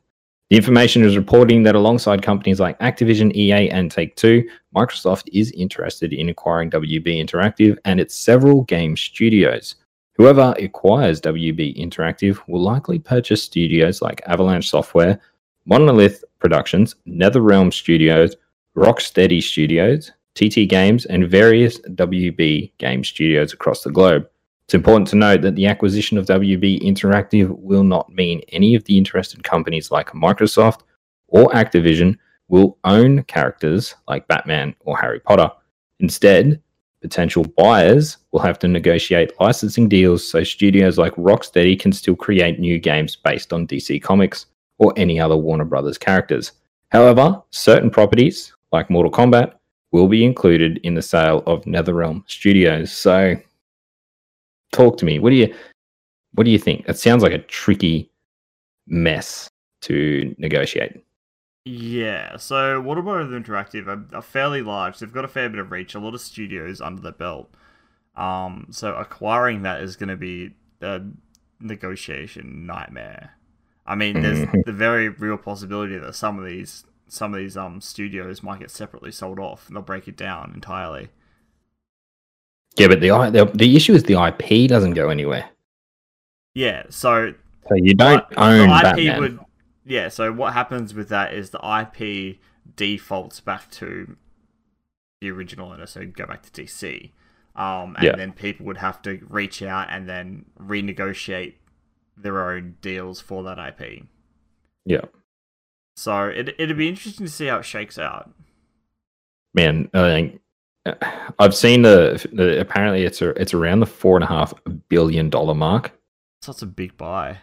The information is reporting that alongside companies like Activision, EA, and Take Two, Microsoft is interested in acquiring WB Interactive and its several game studios. Whoever acquires WB Interactive will likely purchase studios like Avalanche Software, Monolith Productions, NetherRealm Studios, Rocksteady Studios, TT Games, and various WB game studios across the globe. It's important to note that the acquisition of WB Interactive will not mean any of the interested companies like Microsoft or Activision will own characters like Batman or Harry Potter. Instead, potential buyers will have to negotiate licensing deals so studios like Rocksteady can still create new games based on DC Comics or any other Warner Brothers characters. However, certain properties, like Mortal Kombat, will be included in the sale of NetherRealm Studios. So, talk to me. What do you what do you think? It sounds like a tricky mess to negotiate. Yeah, so Brothers Interactive are, are fairly large. They've got a fair bit of reach, a lot of studios under their belt. Um, so acquiring that is going to be a negotiation nightmare. I mean, there's Mhm. the very real possibility that some of these some of these um studios might get separately sold off and they'll break it down entirely. Yeah, but the the, the issue is the IP doesn't go anywhere. Yeah, so So you don't the own IP Batman. would yeah. So what happens with that is the IP defaults back to the original owner, so go back to DC, um, and Yeah. then people would have to reach out and then renegotiate their own deals for that IP. Yeah, So it it'd be interesting to see how it shakes out. man. I think I've seen the, the apparently it's a, it's around the four and a half billion dollar mark. So it's a big buy.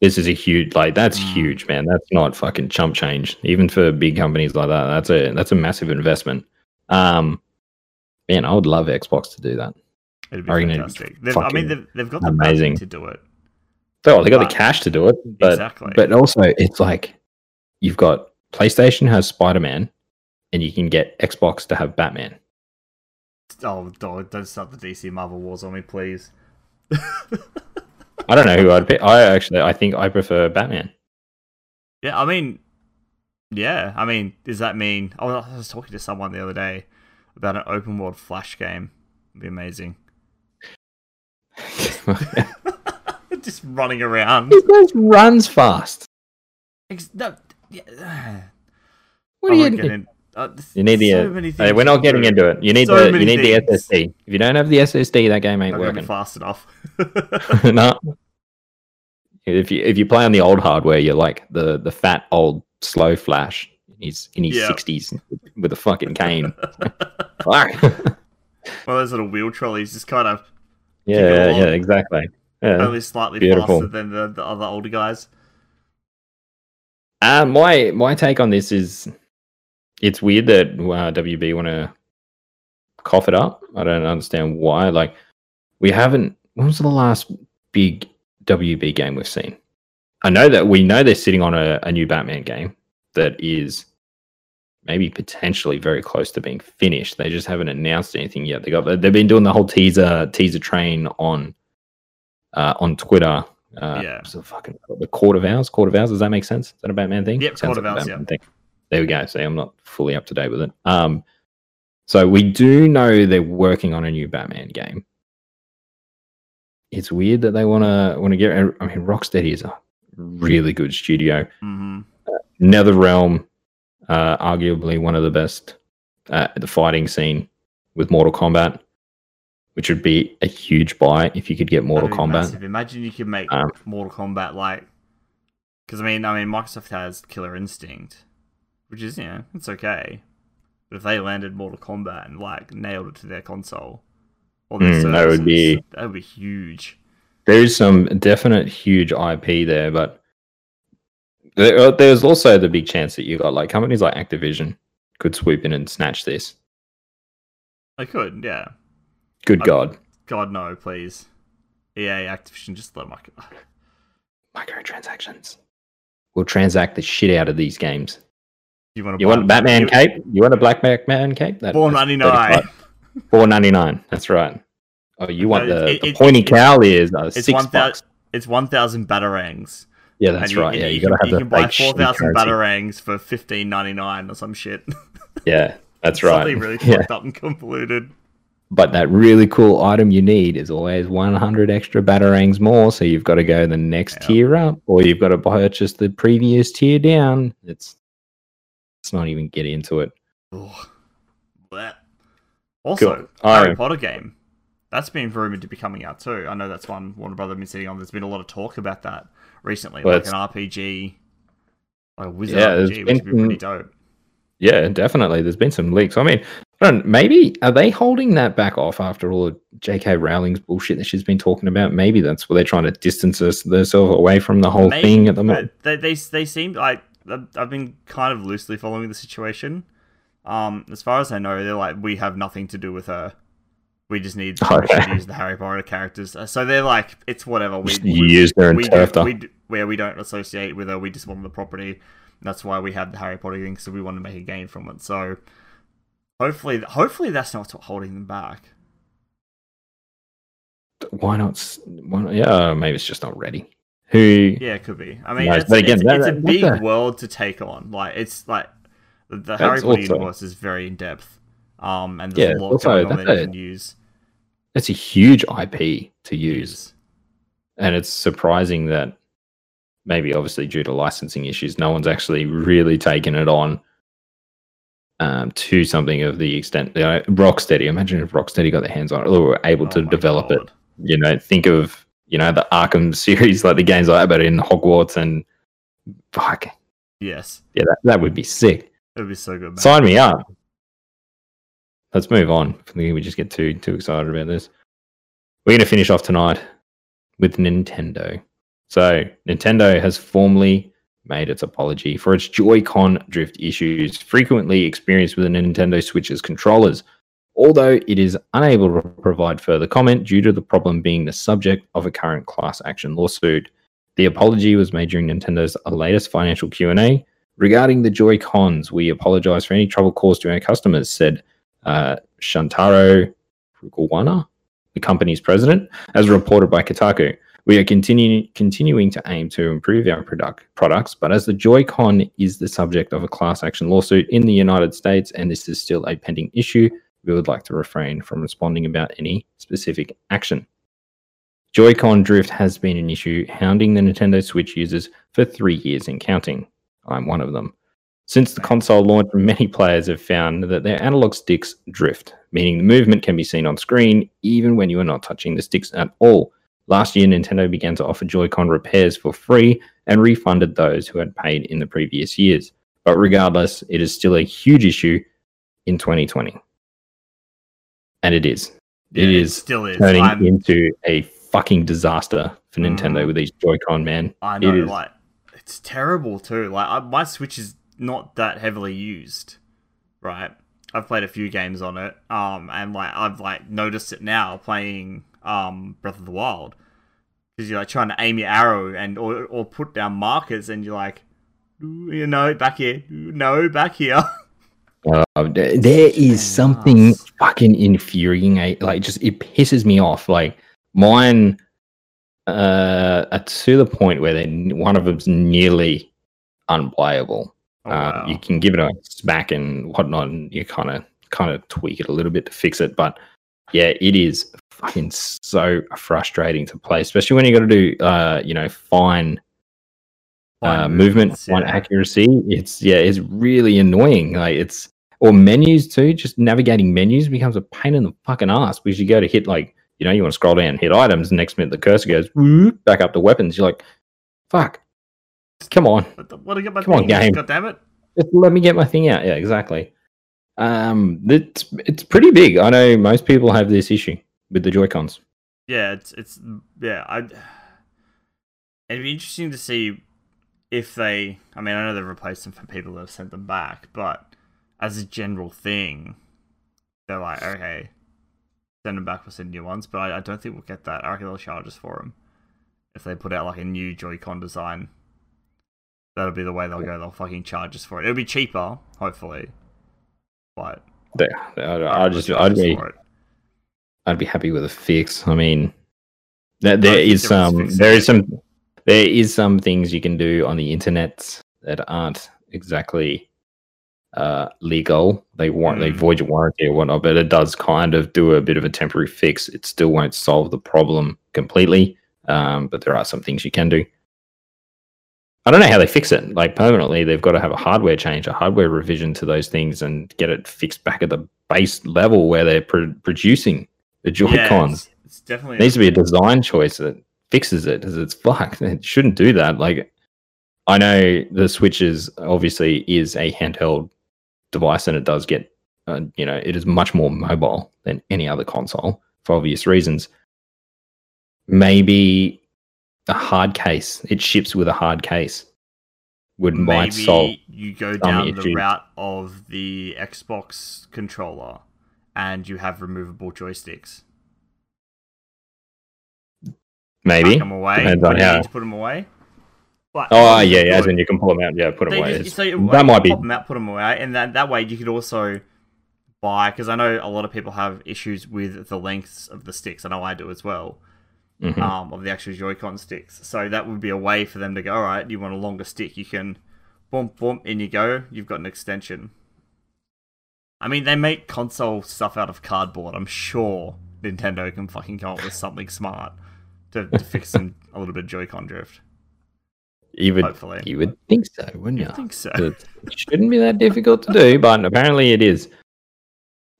This is a huge like that's Mm. huge, man. That's not fucking chump change, even for big companies like that. That's a that's a massive investment. Um, man, I would love Xbox to do that. It'd be I reckon be fantastic. I mean, they've, they've got the amazing. amazing to do it. Oh, they got But- the cash to do it, but exactly. but also it's like you've got PlayStation has Spider Man, and you can get Xbox to have Batman. Oh, don't, don't start the DC Marvel Wars on me, please. (laughs) I don't know who I'd pick. I actually, I think I prefer Batman. Yeah, I mean, yeah, I mean, does that mean? Oh, I was talking to someone the other day about an open world Flash game. It'd be amazing. (laughs) Just running around. He just runs fast. Ex- no, yeah. (sighs) What I do won't you uh, You need the. so uh, many hey, things we're not getting into it. You need So the. You many need the. SSD. If you don't have the SSD, that game ain't Not working. fast enough. (laughs) (laughs) no. If you if you play on the old hardware, you're like the the fat old slow flash. He's in his Yeah. sixties with a fucking cane. (laughs) Fuck. One of those little wheel trolleys, just kind of yeah, yeah, exactly. Yeah. only slightly beautiful. faster than the, the other older guys. Uh, my my take on this is, it's weird that uh, WB want to cough it up. I don't understand why. Like, we haven't. When was the last big WB game we've seen? I know that we know they're sitting on a, a new Batman game that is maybe potentially very close to being finished. They just haven't announced anything yet. They got they've been doing the whole teaser teaser train on uh, on Twitter. Uh, Yeah. the fucking the Court of Owls. Court of Owls. Does that make sense? Is that a Batman thing? Yep, Sounds Court of like a Owls, Batman thing. There we go. See, I'm not fully up to date with it. Um, so we do know they're working on a new Batman game. It's weird that they want to want to get. I mean, Rocksteady is a really good studio. hmm NetherRealm, uh, arguably one of the best at the fighting scene with Mortal Kombat, which would be a huge buy if you could get Mortal Kombat. massive. Imagine you could make Um, Mortal Kombat like, because I mean, I mean, Microsoft has Killer Instinct, which is you know it's okay, but if they landed Mortal Kombat and like nailed it to their console, or their Mm, that would be- that would be huge. There is some definite huge IP there, but there, uh, there's also the big chance that you got like companies like Activision could swoop in and snatch this. I could, yeah. Good I- God, God no, please. EA, Activision, just let my. (sighs) microtransactions. We'll transact the shit out of these games. You want You want Batman you, cape? You want a black Batman cape? That, Four that's ninety nine. Four ninety nine. That's right. Oh, you want No, the, it- the it- pointy it- cowl ears? Uh, It's six one bucks. thousand. It's one thousand batarangs. Yeah, that's you, right. Yeah, you, can, gotta have you the can buy four thousand batarangs for fifteen ninety nine or some shit. (laughs) Yeah, that's right. Something really (laughs) yeah. fucked up and convoluted. But that really cool item you need is always 100 extra batarangs more. So you've got to go the next Yeah. tier up, or you've got to purchase the previous tier down. It's let's not even get into it. Also. Harry I- Potter game. That's been rumored to be coming out too. I know that's one Warner Brother been sitting on. There's been a lot of talk about that recently, Well, like an RPG, like a wizard Yeah, RPG, which would be pretty dope. Yeah, definitely. There's been some leaks. I mean, I don't, maybe are they holding that back off after all of J.K. Rowling's bullshit that she's been talking about? Maybe that's where they're trying to distance us, themselves away from the whole Maybe, thing at the moment. They, they they seem like I've been kind of loosely following the situation. Um, as far as I know, they're like we have nothing to do with her. We just need Okay. to (laughs) use the Harry Potter characters. Uh, So they're like, it's whatever. We Just we, used her and we, do, we do, where we don't associate with her. We just want the property. That's why we have the Harry Potter thing. So we want to make a game from it. So hopefully, hopefully that's not what's holding them back. Why not? Why not? Yeah, maybe it's just not ready. Who? Yeah, it could be. I mean, Nice. it's, But again, it's, that- it's a that- big that's world to take on. Like, it's like the, the Harry Potter also- universe is very in depth. Um, and Yeah, a lot also, going on that's that you can use. It's a huge IP to use. and it's surprising that maybe obviously due to licensing issues no one's actually really taken it on um, to something of the extent you know, rocksteady imagine if rocksteady got their hands on it or were able to Oh my develop it you know think of you know the arkham (laughs) series like the games like that but in hogwarts and fuck. Yes, yeah that, that would be sick. It would be so good. Man. sign me up. Let's move on. I think we just get too too excited about this. We're going to finish off tonight with nintendo. So nintendo has formally made its apology for its joy-con drift issues frequently experienced with the nintendo switch's controllers although it is unable to provide further comment due to the problem being the subject of a current class action lawsuit the apology was made during nintendo's latest financial q&a Regarding the Joy Cons, we apologize for any trouble caused to our customers, said uh, Shuntaro Furukawa, the company's president, as reported by Kotaku. We are continuing continuing to aim to improve our product products, but as the Joy-Con is the subject of a class action lawsuit in the United States, and this is still a pending issue, we would like to refrain from responding about any specific action. Joy-Con drift has been an issue hounding the Nintendo Switch users for three years and counting. I'm one of them. Since the console launch, many players have found that their analog sticks drift, meaning the movement can be seen on screen even when you are not touching the sticks at all. Last year, Nintendo began to offer Joy-Con repairs for free and refunded those who had paid in the previous years. But regardless, it is still a huge issue in 2020. And it is. Yeah, it it is still is. turning I'm- into a fucking disaster for Nintendo Mhm. with these Joy-Con, man. I know, is. like it's terrible too. Like I, my Switch is not that heavily used, right? I've played a few games on it, um, and like I've like noticed it now playing um Breath of the Wild because you're like trying to aim your arrow and or or put down markers, and you're like, "Ooh, you know, back here, no, back here. (laughs) Uh, there there is something fucking infuriating. Like, just it pisses me off. Like mine, uh, are to the point where they one of them's nearly unplayable. Oh, uh, wow. You can give it a smack and whatnot, and you kind of kind of tweak it a little bit to fix it. But yeah, it is fucking so frustrating to play, especially when you got to do, uh, you know, Fine uh, movement, movements, fine accuracy. It's yeah, it's really annoying. Like it's or menus too. Just navigating menus becomes a pain in the fucking ass because you go to hit like you know you want to scroll down and hit items. Next minute the cursor goes whoop, back up to weapons. You're like, fuck, come on, What, the, what I get my Come on, game. God damn it! just let me get my thing out. Yeah, exactly. Um, it's it's pretty big. I know most people have this issue with the Joy Cons. yeah, it's it's yeah. I (sighs) it'd be interesting to see if they. I mean, I know they've replaced them for people that have sent them back, but as a general thing, they're like, okay, send them back. We'll send new ones, but I, I don't think we'll get that. I reckon they'll charge us for them if they put out like a new Joy-Con design. That'll be the way they'll go. They'll fucking charge us for it. It'll be cheaper, hopefully, but There, I, I just I'd be. I'd be happy with a fix. I mean, there, there think there is some there is some there is some things you can do on the internet that aren't exactly uh, legal. They want they Mm. void your warranty or whatnot, but it does kind of do a bit of a temporary fix. It still won't solve the problem completely, um, but there are some things you can do. I don't know how they fix it. Like permanently, they've got to have a hardware change, a hardware revision to those things, and get it fixed back at the base level where they're pro- producing the Joy Yeah, Cons. it's, it's definitely It needs to be a design choice that fixes it because it's (laughs) fucked. It shouldn't do that. Like, I know the Switches obviously is a handheld device and it does get, uh, you know, it is much more mobile than any other console for obvious reasons. Maybe a hard case, it ships with a hard case, would might maybe solve. you go down the route of the Xbox controller and you have removable joysticks. Maybe. Tuck them away. Depends on how- put them away. Oh, yeah, yeah. As in you can pull them out. Yeah, put them so away. It's- so that might be. pop them out, put them away, and that that way you could also buy because I know a lot of people have issues with the lengths of the sticks. I know I do as well. Mhm. um, of the actual Joy-Con sticks. So that would be a way for them to go, all right, you want a longer stick, you can boom, boom, in you go. You've got an extension. I mean, they make console stuff out of cardboard. I'm sure Nintendo can fucking come up with something smart to, to fix some a little bit of Joy-Con drift. You would, Hopefully. you would think so, wouldn't you? I think so. it shouldn't be that difficult to do, but apparently it is.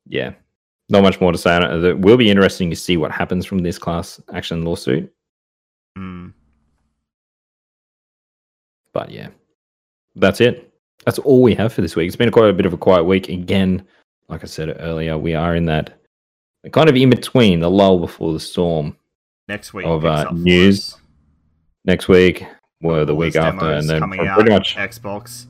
Yeah, not much more to say on it. It will be interesting to see what happens from this class action lawsuit. Mm. But yeah, that's it. That's all we have for this week. It's been quite a bit of a quiet week. Again, like I said earlier, we are in that kind of in between the lull before the storm. Next week Of, uh, news. Next week, or the All week after, and then coming from out, pretty much Xbox.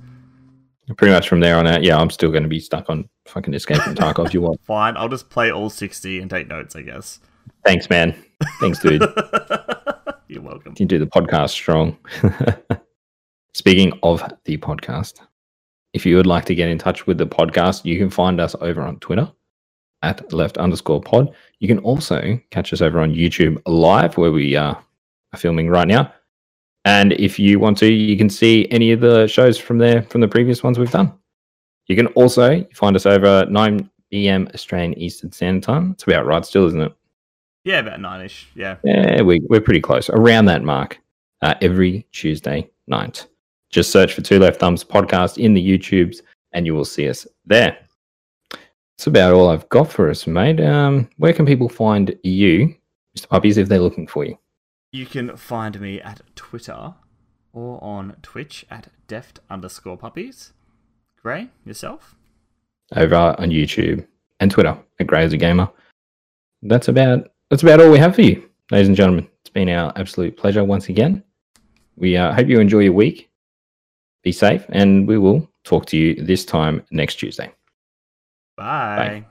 pretty much from there on out. Yeah, I'm still going to be stuck on fucking Escape from Tarkov. You want? (laughs) Fine, I'll just play all 60 and take notes, I guess. Thanks, man. Thanks, dude. (laughs) You're welcome. You do the podcast strong. (laughs) Speaking of the podcast, if you would like to get in touch with the podcast, you can find us over on Twitter at left underscore pod. You can also catch us over on YouTube live where we uh, are filming right now. And if you want to, you can see any of the shows from there from the previous ones we've done. You can also find us over 9 p.m. Australian Eastern Standard Time. It's about right still, isn't it? Yeah, about nine ish. Yeah. Yeah, we, we're pretty close, around that mark, uh, every Tuesday night. Just search for Two Left Thumbs podcast in the YouTubes and you will see us there. That's about all I've got for us, mate. Um, where can people find you, Mr. Puppies, if they're looking for you? You can find me at Twitter or on Twitch at deft underscore puppies. Gray, yourself? Over on YouTube and Twitter at Grey as a Gamer. That's about that's about all we have for you, ladies and gentlemen. It's been our absolute pleasure once again. We uh, hope you enjoy your week. Be safe, and we will talk to you this time next Tuesday. Bye. Bye.